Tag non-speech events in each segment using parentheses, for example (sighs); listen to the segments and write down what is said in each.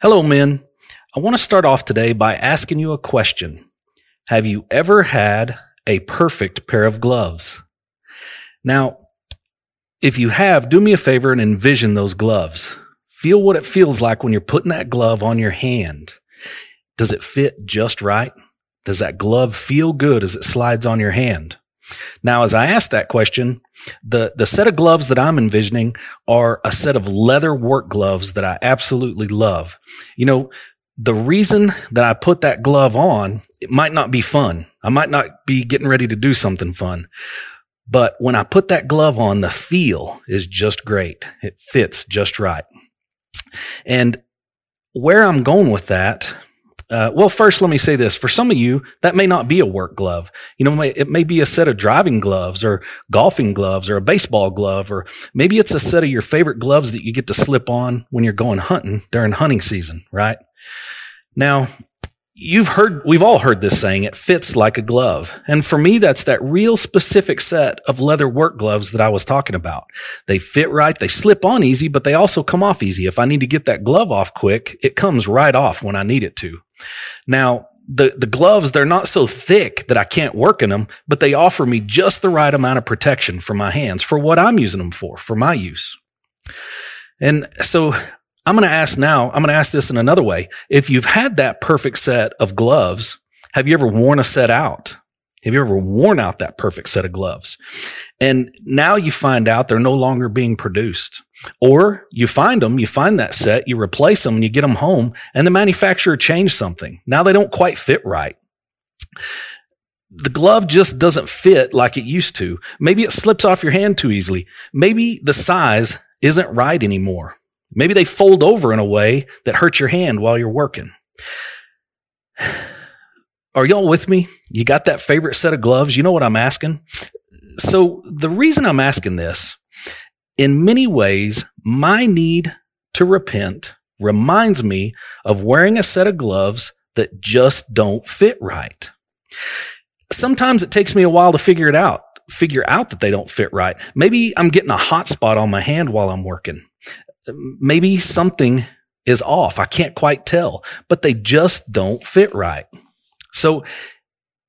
Hello, men. I want to start off today by asking you a question. Have you ever had a perfect pair of gloves? Now, if you have, do me a favor and envision those gloves. Feel what it feels like when you're putting that glove on your hand. Does it fit just right? Does that glove feel good as it slides on your hand? Now, as I ask that question, the, the set of gloves that I'm envisioning are a set of leather work gloves that I absolutely love. You know, the reason that I put that glove on, it might not be fun. I might not be getting ready to do something fun. But when I put that glove on, the feel is just great. It fits just right. And where I'm going with that uh, well, first, let me say this. For some of you, that may not be a work glove. You know, it may be a set of driving gloves or golfing gloves or a baseball glove, or maybe it's a set of your favorite gloves that you get to slip on when you're going hunting during hunting season, right? Now, you've heard, we've all heard this saying, it fits like a glove. And for me, that's that real specific set of leather work gloves that I was talking about. They fit right. They slip on easy, but they also come off easy. If I need to get that glove off quick, it comes right off when I need it to. Now, the, the gloves, they're not so thick that I can't work in them, but they offer me just the right amount of protection for my hands for what I'm using them for, for my use. And so I'm going to ask now, I'm going to ask this in another way. If you've had that perfect set of gloves, have you ever worn a set out? Have you ever worn out that perfect set of gloves? And now you find out they're no longer being produced. Or you find them, you find that set, you replace them and you get them home and the manufacturer changed something. Now they don't quite fit right. The glove just doesn't fit like it used to. Maybe it slips off your hand too easily. Maybe the size isn't right anymore. Maybe they fold over in a way that hurts your hand while you're working. (sighs) Are y'all with me? You got that favorite set of gloves? You know what I'm asking? So the reason I'm asking this, in many ways, my need to repent reminds me of wearing a set of gloves that just don't fit right. Sometimes it takes me a while to figure it out, figure out that they don't fit right. Maybe I'm getting a hot spot on my hand while I'm working maybe something is off. I can't quite tell, but they just don't fit right. So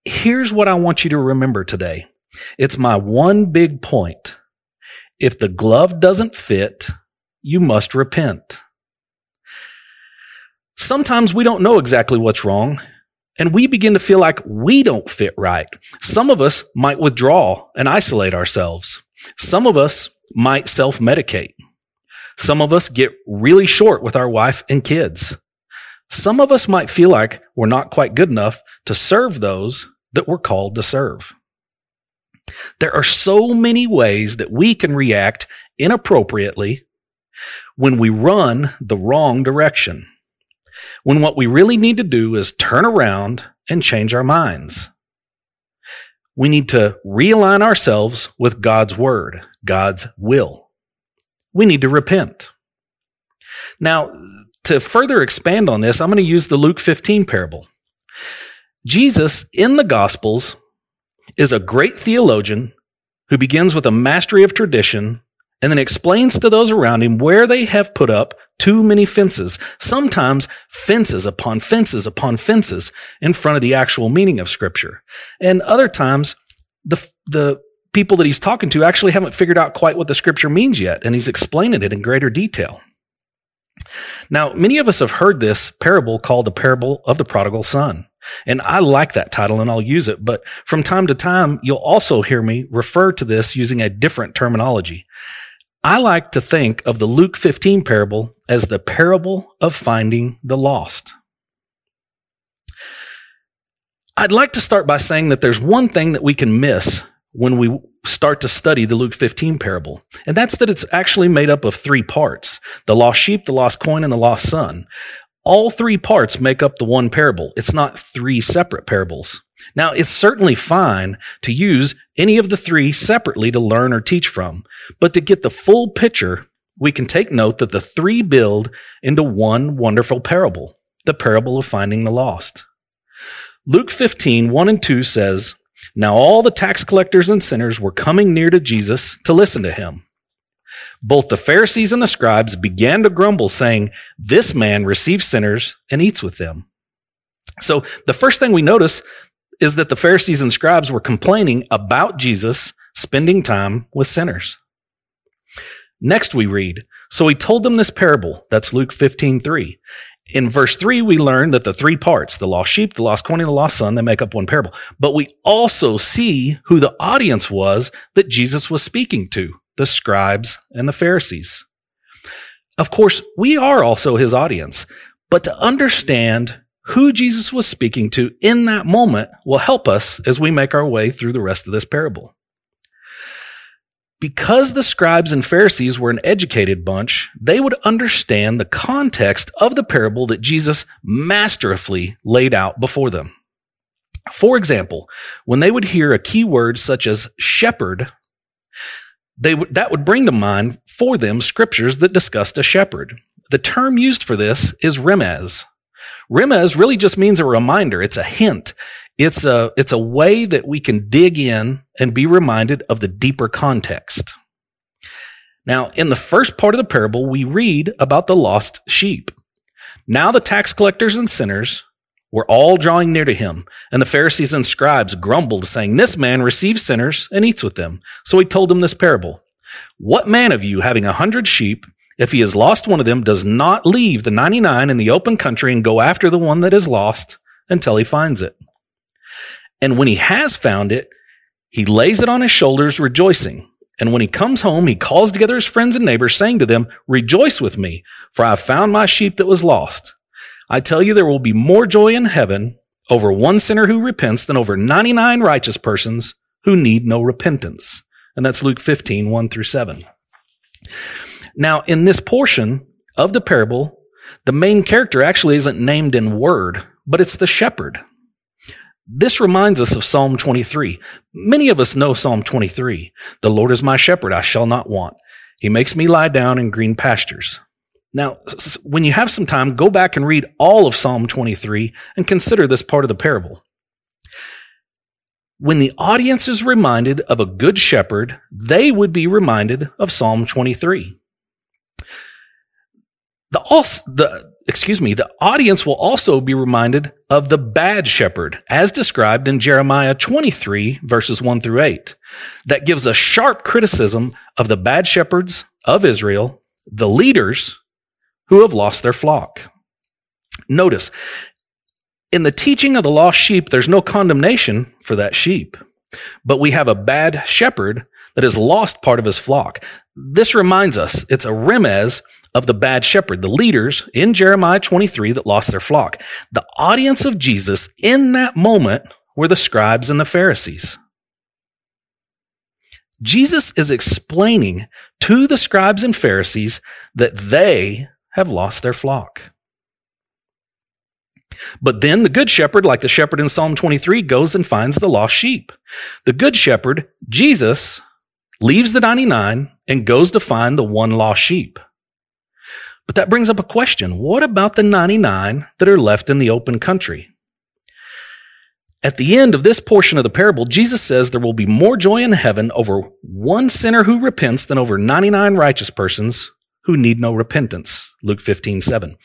here's what I want you to remember today. It's my one big point. If the glove doesn't fit, you must repent. Sometimes we don't know exactly what's wrong and we begin to feel like we don't fit right. Some of us might withdraw and isolate ourselves. Some of us might self medicate. Some of us get really short with our wife and kids. Some of us might feel like we're not quite good enough to serve those that we're called to serve. There are so many ways that we can react inappropriately when we run the wrong direction. When what we really need to do is turn around and change our minds. We need to realign ourselves with God's word, God's will we need to repent. Now, to further expand on this, I'm going to use the Luke 15 parable. Jesus in the Gospels is a great theologian who begins with a mastery of tradition and then explains to those around him where they have put up too many fences, sometimes fences upon fences upon fences in front of the actual meaning of scripture. And other times the, the people that he's talking to actually haven't figured out quite what the scripture means yet, and he's explaining it in greater detail. Now, many of us have heard this parable called the parable of the prodigal son. And I like that title and I'll use it, but from time to time, you'll also hear me refer to this using a different terminology. I like to think of the Luke 15 parable as the parable of finding the lost. I'd like to start by saying that there's one thing that we can miss when we start to study the Luke 15 parable. And that's that it's actually made up of three parts. The lost sheep, the lost coin, and the lost son. All three parts make up the one parable. It's not three separate parables. Now, it's certainly fine to use any of the three separately to learn or teach from, but to get the full picture, we can take note that the three build into one wonderful parable, the parable of finding the lost. Luke 15, 1 and 2 says, now all the tax collectors and sinners were coming near to Jesus to listen to him. both the Pharisees and the scribes began to grumble, saying, This man receives sinners and eats with them. So the first thing we notice is that the Pharisees and scribes were complaining about Jesus spending time with sinners. Next we read, so he told them this parable. That's Luke 15, 3. In verse 3, we learn that the three parts, the lost sheep, the lost coin, and the lost son, they make up one parable. But we also see who the audience was that Jesus was speaking to, the scribes and the Pharisees. Of course, we are also his audience, but to understand who Jesus was speaking to in that moment will help us as we make our way through the rest of this parable. Because the scribes and Pharisees were an educated bunch, they would understand the context of the parable that Jesus masterfully laid out before them. For example, when they would hear a key word such as shepherd, they would, that would bring to mind for them scriptures that discussed a shepherd. The term used for this is remez. Remez really just means a reminder. It's a hint. It's a, it's a way that we can dig in and be reminded of the deeper context. Now, in the first part of the parable, we read about the lost sheep. Now the tax collectors and sinners were all drawing near to him, and the Pharisees and scribes grumbled, saying, This man receives sinners and eats with them. So he told them this parable. What man of you, having a hundred sheep, if he has lost one of them, does not leave the 99 in the open country and go after the one that is lost until he finds it? And when he has found it, he lays it on his shoulders, rejoicing. And when he comes home, he calls together his friends and neighbors, saying to them, Rejoice with me, for I have found my sheep that was lost. I tell you, there will be more joy in heaven over one sinner who repents than over 99 righteous persons who need no repentance. And that's Luke 15, 1 through 7. Now, in this portion of the parable, the main character actually isn't named in word, but it's the shepherd. This reminds us of Psalm 23. Many of us know Psalm 23. The Lord is my shepherd, I shall not want. He makes me lie down in green pastures. Now, when you have some time, go back and read all of Psalm 23 and consider this part of the parable. When the audience is reminded of a good shepherd, they would be reminded of Psalm 23. The, the, excuse me, the audience will also be reminded of the bad shepherd as described in Jeremiah 23 verses 1 through 8 that gives a sharp criticism of the bad shepherds of Israel, the leaders who have lost their flock. Notice, in the teaching of the lost sheep, there's no condemnation for that sheep, but we have a bad shepherd that has lost part of his flock. This reminds us it's a remez of the bad shepherd, the leaders in Jeremiah 23 that lost their flock. The audience of Jesus in that moment were the scribes and the Pharisees. Jesus is explaining to the scribes and Pharisees that they have lost their flock. But then the good shepherd, like the shepherd in Psalm 23, goes and finds the lost sheep. The good shepherd, Jesus, leaves the 99 and goes to find the one lost sheep. But that brings up a question. What about the 99 that are left in the open country? At the end of this portion of the parable, Jesus says there will be more joy in heaven over one sinner who repents than over 99 righteous persons who need no repentance. Luke 15, 7.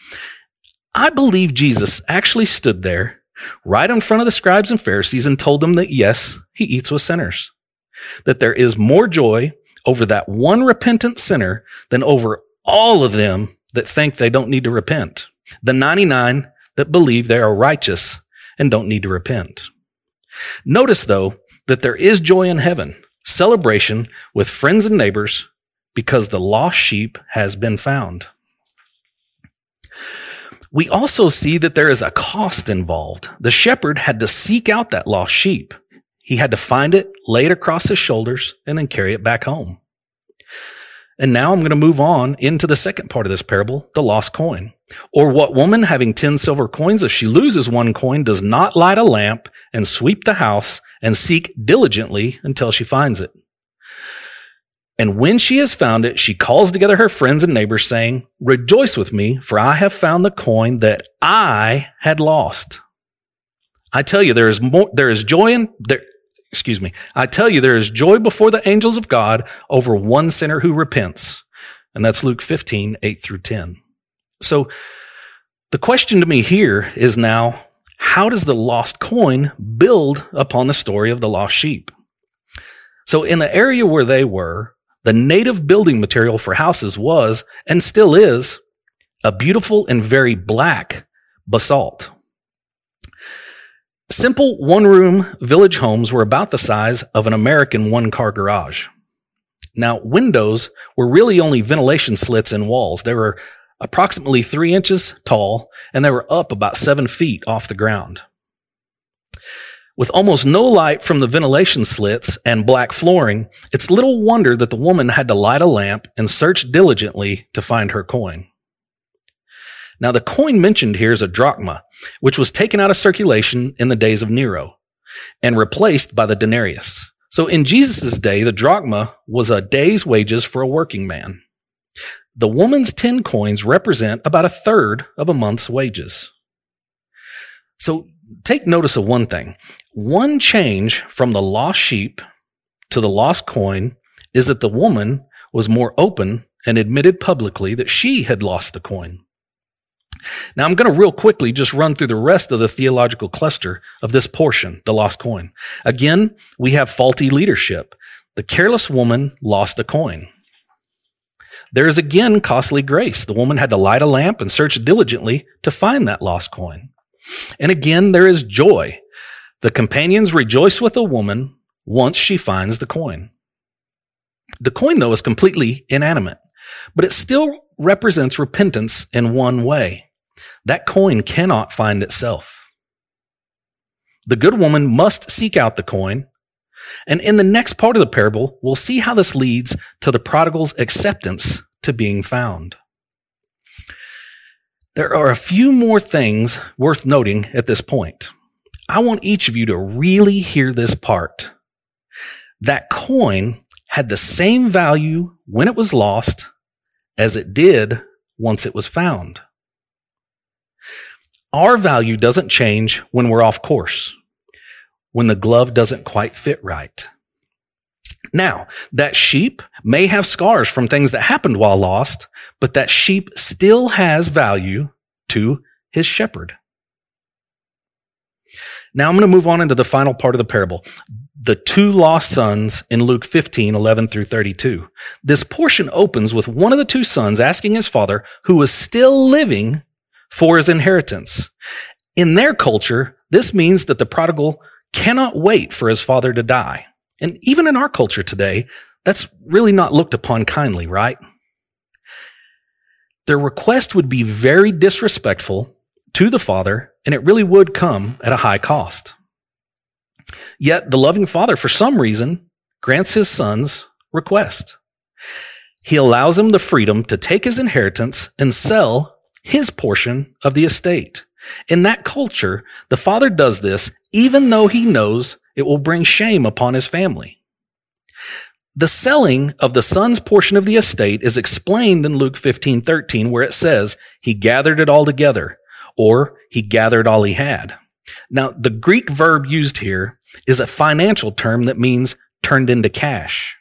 I believe Jesus actually stood there right in front of the scribes and Pharisees and told them that yes, he eats with sinners. That there is more joy over that one repentant sinner than over all of them that think they don't need to repent, the 99 that believe they are righteous and don't need to repent. Notice though that there is joy in heaven, celebration with friends and neighbors because the lost sheep has been found. We also see that there is a cost involved. The shepherd had to seek out that lost sheep. He had to find it, lay it across his shoulders, and then carry it back home. And now I'm going to move on into the second part of this parable, the lost coin. Or what woman having 10 silver coins, if she loses one coin, does not light a lamp and sweep the house and seek diligently until she finds it. And when she has found it, she calls together her friends and neighbors saying, rejoice with me, for I have found the coin that I had lost. I tell you, there is more, there is joy in, there, excuse me. I tell you, there is joy before the angels of God over one sinner who repents. and that's Luke 15, 8 through 10. So the question to me here is now, how does the lost coin build upon the story of the lost sheep? So in the area where they were, the native building material for houses was, and still is, a beautiful and very black basalt. Simple one room village homes were about the size of an American one car garage. Now, windows were really only ventilation slits in walls. They were approximately three inches tall and they were up about seven feet off the ground. With almost no light from the ventilation slits and black flooring, it's little wonder that the woman had to light a lamp and search diligently to find her coin. Now, the coin mentioned here is a drachma, which was taken out of circulation in the days of Nero and replaced by the denarius. So in Jesus' day, the drachma was a day's wages for a working man. The woman's 10 coins represent about a third of a month's wages. So take notice of one thing. One change from the lost sheep to the lost coin is that the woman was more open and admitted publicly that she had lost the coin. Now I'm going to real quickly just run through the rest of the theological cluster of this portion, the lost coin. Again, we have faulty leadership. The careless woman lost a coin. There is again costly grace. The woman had to light a lamp and search diligently to find that lost coin. And again, there is joy. The companions rejoice with the woman once she finds the coin. The coin, though, is completely inanimate, but it still represents repentance in one way. That coin cannot find itself. The good woman must seek out the coin. And in the next part of the parable, we'll see how this leads to the prodigal's acceptance to being found. There are a few more things worth noting at this point. I want each of you to really hear this part. That coin had the same value when it was lost as it did once it was found. Our value doesn't change when we're off course, when the glove doesn't quite fit right. Now, that sheep may have scars from things that happened while lost, but that sheep still has value to his shepherd. Now I'm going to move on into the final part of the parable. The two lost sons in Luke 15, 11 through 32. This portion opens with one of the two sons asking his father, who was still living, for his inheritance. In their culture, this means that the prodigal cannot wait for his father to die. And even in our culture today, that's really not looked upon kindly, right? Their request would be very disrespectful to the father, and it really would come at a high cost. Yet the loving father, for some reason, grants his son's request. He allows him the freedom to take his inheritance and sell his portion of the estate. In that culture, the father does this even though he knows it will bring shame upon his family. The selling of the son's portion of the estate is explained in Luke 15, 13, where it says, he gathered it all together, or he gathered all he had. Now, the Greek verb used here is a financial term that means turned into cash.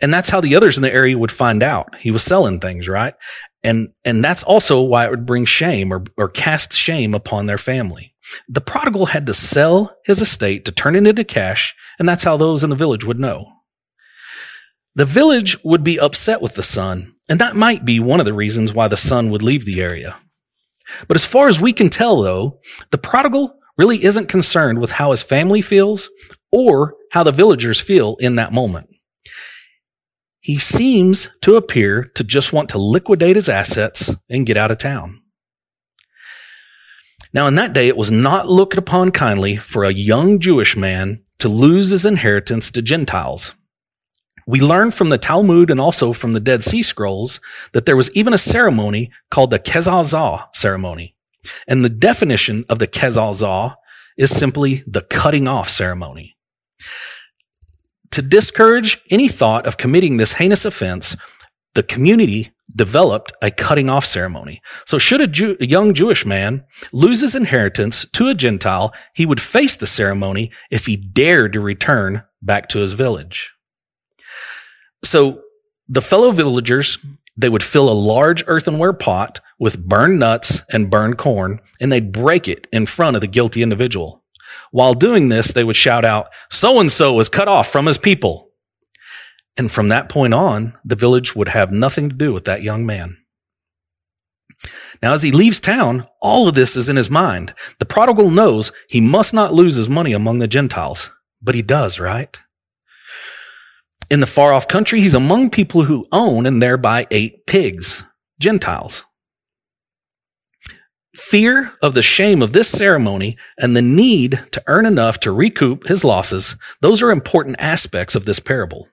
And that's how the others in the area would find out. He was selling things, right? And, and that's also why it would bring shame or, or cast shame upon their family. The prodigal had to sell his estate to turn it into cash, and that's how those in the village would know. The village would be upset with the son, and that might be one of the reasons why the son would leave the area. But as far as we can tell, though, the prodigal really isn't concerned with how his family feels or how the villagers feel in that moment. He seems to appear to just want to liquidate his assets and get out of town. Now, in that day, it was not looked upon kindly for a young Jewish man to lose his inheritance to Gentiles. We learn from the Talmud and also from the Dead Sea Scrolls that there was even a ceremony called the Kezazah ceremony. And the definition of the Kezazah is simply the cutting off ceremony. To discourage any thought of committing this heinous offense, the community developed a cutting off ceremony. So should a, Jew, a, young Jewish man lose his inheritance to a Gentile, he would face the ceremony if he dared to return back to his village. So The fellow villagers, they would fill a large earthenware pot with burned nuts and burned corn, and they'd break it in front of the guilty individual. While doing this, they would shout out, so and so was cut off from his people. And from that point on, the village would have nothing to do with that young man. Now, as he leaves town, all of this is in his mind. The prodigal knows he must not lose his money among the Gentiles, but he does, right? In the far off country, he's among people who own and thereby ate pigs, Gentiles. Fear of the shame of this ceremony and the need to earn enough to recoup his losses, those are important aspects of this parable.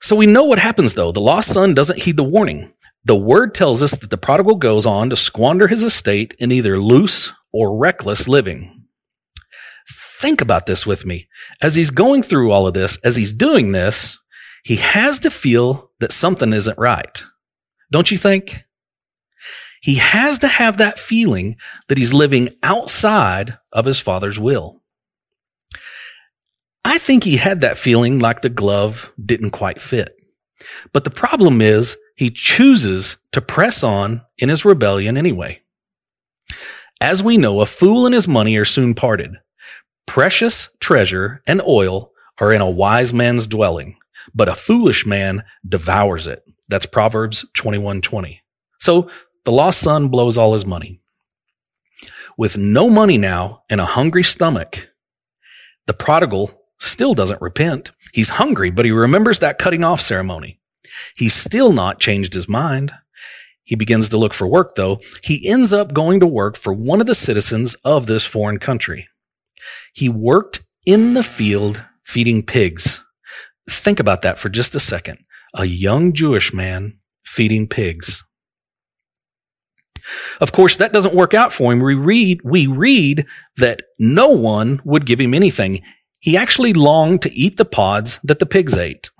So we know what happens though. The lost son doesn't heed the warning. The word tells us that the prodigal goes on to squander his estate in either loose or reckless living. Think about this with me. As he's going through all of this, as he's doing this, he has to feel that something isn't right. Don't you think? He has to have that feeling that he's living outside of his father's will. I think he had that feeling like the glove didn't quite fit. But the problem is he chooses to press on in his rebellion anyway. As we know, a fool and his money are soon parted. Precious treasure and oil are in a wise man's dwelling, but a foolish man devours it. That's Proverbs 21:20. So the lost son blows all his money. With no money now and a hungry stomach, the prodigal still doesn't repent. He's hungry, but he remembers that cutting off ceremony. He's still not changed his mind. He begins to look for work, though. He ends up going to work for one of the citizens of this foreign country. He worked in the field feeding pigs. Think about that for just a second. A young Jewish man feeding pigs. Of course, that doesn't work out for him. We read, we read that no one would give him anything. He actually longed to eat the pods that the pigs ate.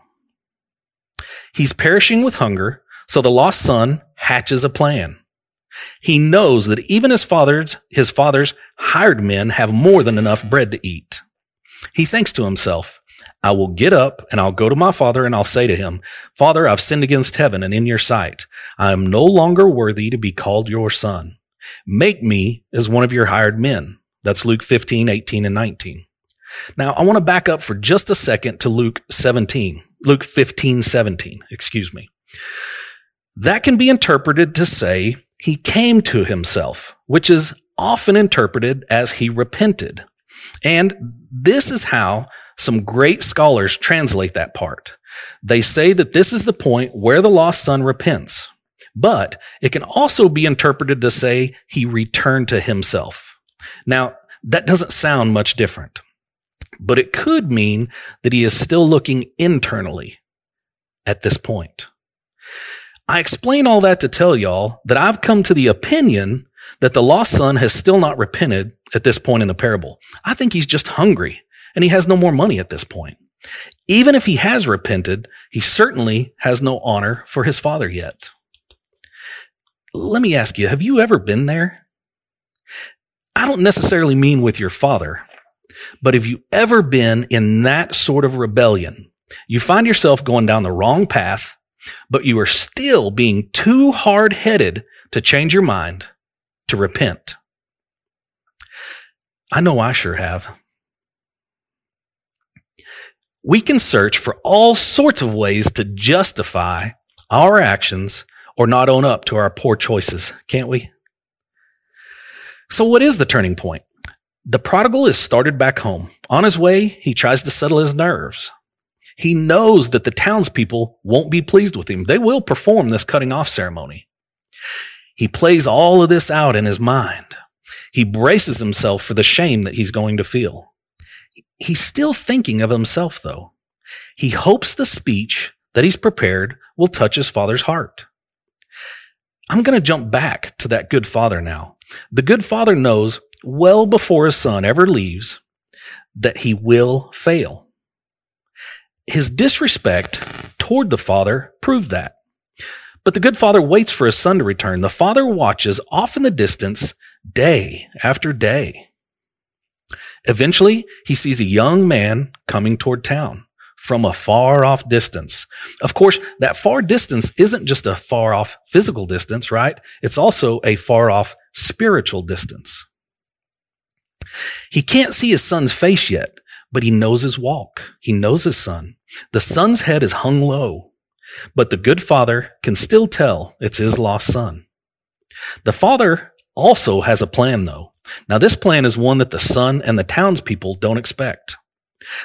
He's perishing with hunger, so the lost son hatches a plan. He knows that even his father's, his father's hired men have more than enough bread to eat. He thinks to himself, I will get up and I'll go to my father and I'll say to him, Father, I've sinned against heaven and in your sight. I am no longer worthy to be called your son. Make me as one of your hired men. That's Luke 15, 18, and 19. Now, I want to back up for just a second to Luke 17. Luke 15, 17, excuse me. That can be interpreted to say he came to himself, which is often interpreted as he repented. And this is how some great scholars translate that part. They say that this is the point where the lost son repents, but it can also be interpreted to say he returned to himself. Now, that doesn't sound much different but it could mean that he is still looking internally at this point. I explain all that to tell y'all that I've come to the opinion that the lost son has still not repented at this point in the parable. I think he's just hungry and he has no more money at this point. Even if he has repented, he certainly has no honor for his father yet. Let me ask you, have you ever been there? I don't necessarily mean with your father. But have you ever been in that sort of rebellion? You find yourself going down the wrong path, but you are still being too hard headed to change your mind, to repent. I know I sure have. We can search for all sorts of ways to justify our actions or not own up to our poor choices, can't we? So what is the turning point? The prodigal is started back home. On his way, he tries to settle his nerves. He knows that the townspeople won't be pleased with him. They will perform this cutting off ceremony. He plays all of this out in his mind. He braces himself for the shame that he's going to feel. He's still thinking of himself, though. He hopes the speech that he's prepared will touch his father's heart. I'm going to jump back to that good father now. The good father knows well before his son ever leaves that he will fail. His disrespect toward the father proved that. But the good father waits for his son to return. The father watches off in the distance day after day. Eventually, he sees a young man coming toward town. from a far off distance. Of course, that far distance isn't just a far off physical distance, right? It's also a far off spiritual distance. He can't see his son's face yet, but he knows his walk. He knows his son. The son's head is hung low, but the good father can still tell it's his lost son. The father also has a plan though. Now this plan is one that the son and the townspeople don't expect.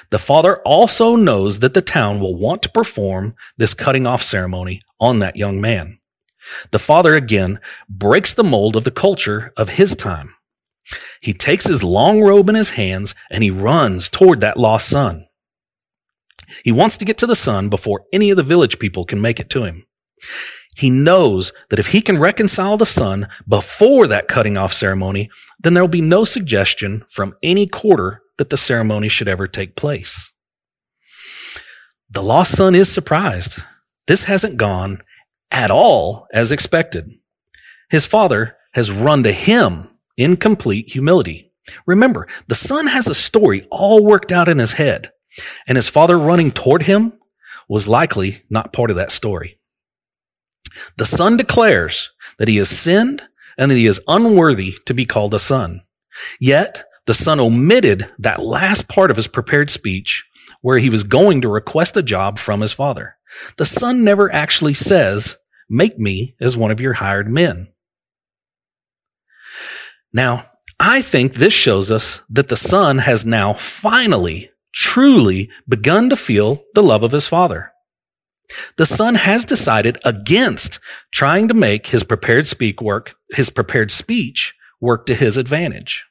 The father also knows that the town will want to perform this cutting off ceremony on that young man. The father again breaks the mold of the culture of his time. He takes his long robe in his hands and he runs toward that lost son. He wants to get to the son before any of the village people can make it to him. He knows that if he can reconcile the son before that cutting off ceremony, then there will be no suggestion from any quarter that the ceremony should ever take place. The lost son is surprised. This hasn't gone at all as expected. His father has run to him in complete humility. Remember, the son has a story all worked out in his head, and his father running toward him was likely not part of that story. The son declares that he has sinned and that he is unworthy to be called a son. Yet the son omitted that last part of his prepared speech where he was going to request a job from his father. The son never actually says, make me as one of your hired men. Now, I think this shows us that the son has now finally, truly begun to feel the love of his father. The son has decided against trying to make his prepared speak work, his prepared speech work to his advantage.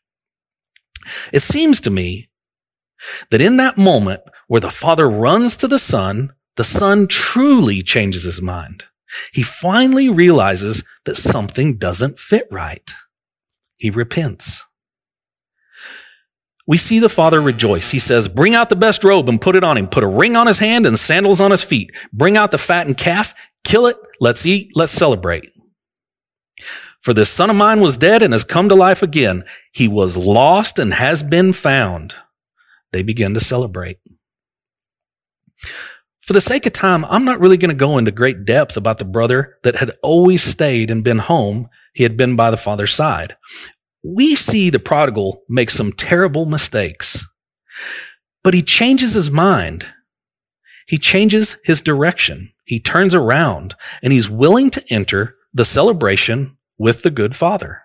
It seems to me that in that moment where the father runs to the son, the son truly changes his mind. He finally realizes that something doesn't fit right. He repents. We see the father rejoice. He says, bring out the best robe and put it on him. Put a ring on his hand and sandals on his feet. Bring out the fattened calf. Kill it. Let's eat. Let's celebrate. For this son of mine was dead and has come to life again. He was lost and has been found. They begin to celebrate. For the sake of time, I'm not really going to go into great depth about the brother that had always stayed and been home. He had been by the father's side. We see the prodigal make some terrible mistakes, but he changes his mind. He changes his direction. He turns around and he's willing to enter the celebration with the good father.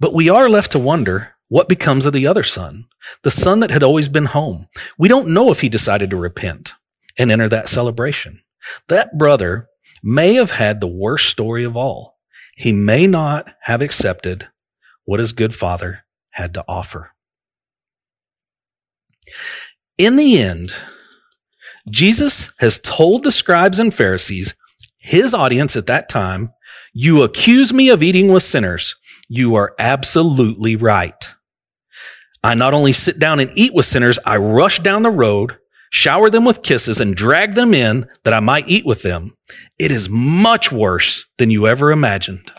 But we are left to wonder what becomes of the other son, the son that had always been home. We don't know if he decided to repent and enter that celebration. That brother may have had the worst story of all. He may not have accepted what his good father had to offer. In the end, Jesus has told the scribes and Pharisees, his audience at that time, you accuse me of eating with sinners. You are absolutely right. I not only sit down and eat with sinners, I rush down the road, shower them with kisses, and drag them in that I might eat with them. It is much worse than you ever imagined.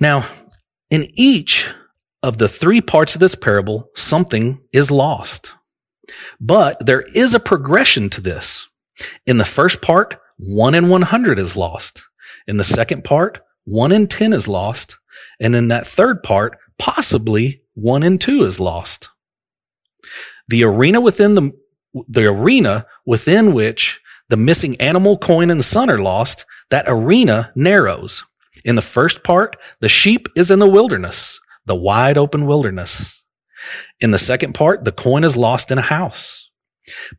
Now, in each of the three parts of this parable, something is lost. But there is a progression to this. In the first part, 1 in 100 is lost. In the second part, 1 in 10 is lost. And in that third part, possibly 1 in 2 is lost. The arena within the, the arena within which the missing animal coin and the son are lost, that arena narrows. In the first part, the sheep is in the wilderness, the wide open wilderness. In the second part, the coin is lost in a house.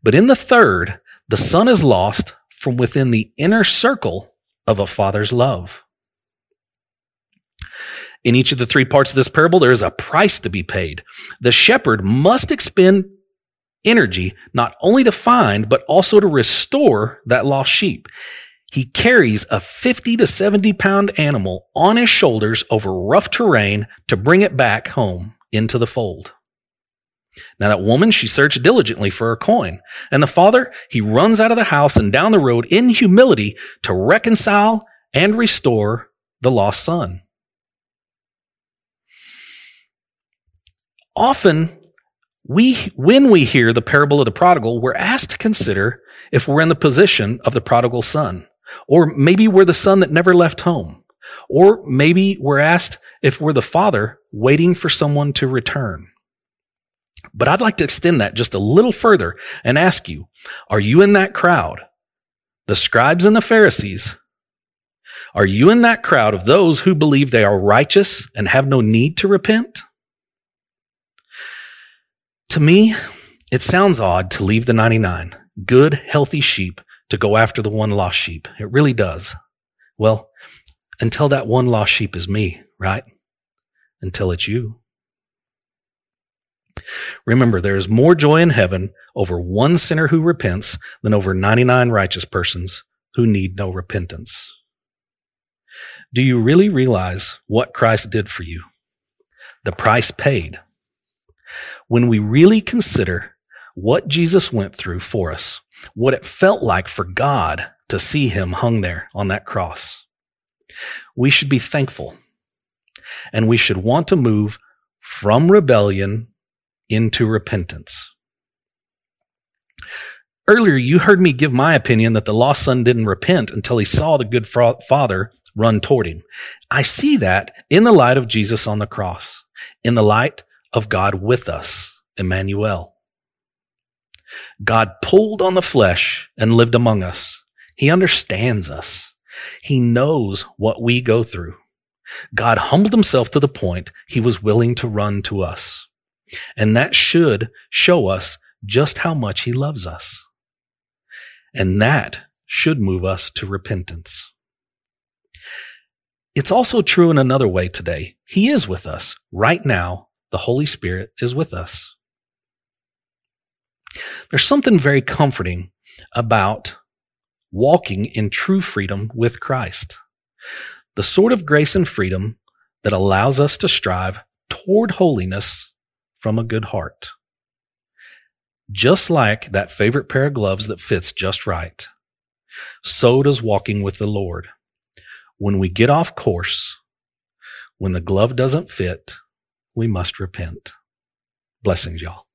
But in the third, the son is lost from within the inner circle of a father's love. In each of the three parts of this parable, there is a price to be paid. The shepherd must expend energy not only to find, but also to restore that lost sheep. He carries a 50 to 70 pound animal on his shoulders over rough terrain to bring it back home into the fold. Now that woman, she searched diligently for her coin. And the father, he runs out of the house and down the road in humility to reconcile and restore the lost son. Often we, when we hear the parable of the prodigal, we're asked to consider if we're in the position of the prodigal son, or maybe we're the son that never left home, or maybe we're asked if we're the father waiting for someone to return. But I'd like to extend that just a little further and ask you, are you in that crowd? The scribes and the Pharisees. Are you in that crowd of those who believe they are righteous and have no need to repent? To me, it sounds odd to leave the 99 good, healthy sheep to go after the one lost sheep. It really does. Well, until that one lost sheep is me, right? Until it's you. Remember, there is more joy in heaven over one sinner who repents than over 99 righteous persons who need no repentance. Do you really realize what Christ did for you? The price paid. When we really consider what Jesus went through for us, what it felt like for God to see him hung there on that cross, we should be thankful and we should want to move from rebellion into repentance. Earlier, you heard me give my opinion that the lost son didn't repent until he saw the good father run toward him. I see that in the light of Jesus on the cross, in the light of God with us, Emmanuel. God pulled on the flesh and lived among us. He understands us. He knows what we go through. God humbled himself to the point he was willing to run to us. And that should show us just how much he loves us. And that should move us to repentance. It's also true in another way today. He is with us right now. The Holy Spirit is with us. There's something very comforting about walking in true freedom with Christ. The sort of grace and freedom that allows us to strive toward holiness from a good heart. Just like that favorite pair of gloves that fits just right, so does walking with the Lord. When we get off course, when the glove doesn't fit, we must repent. Blessings, y'all.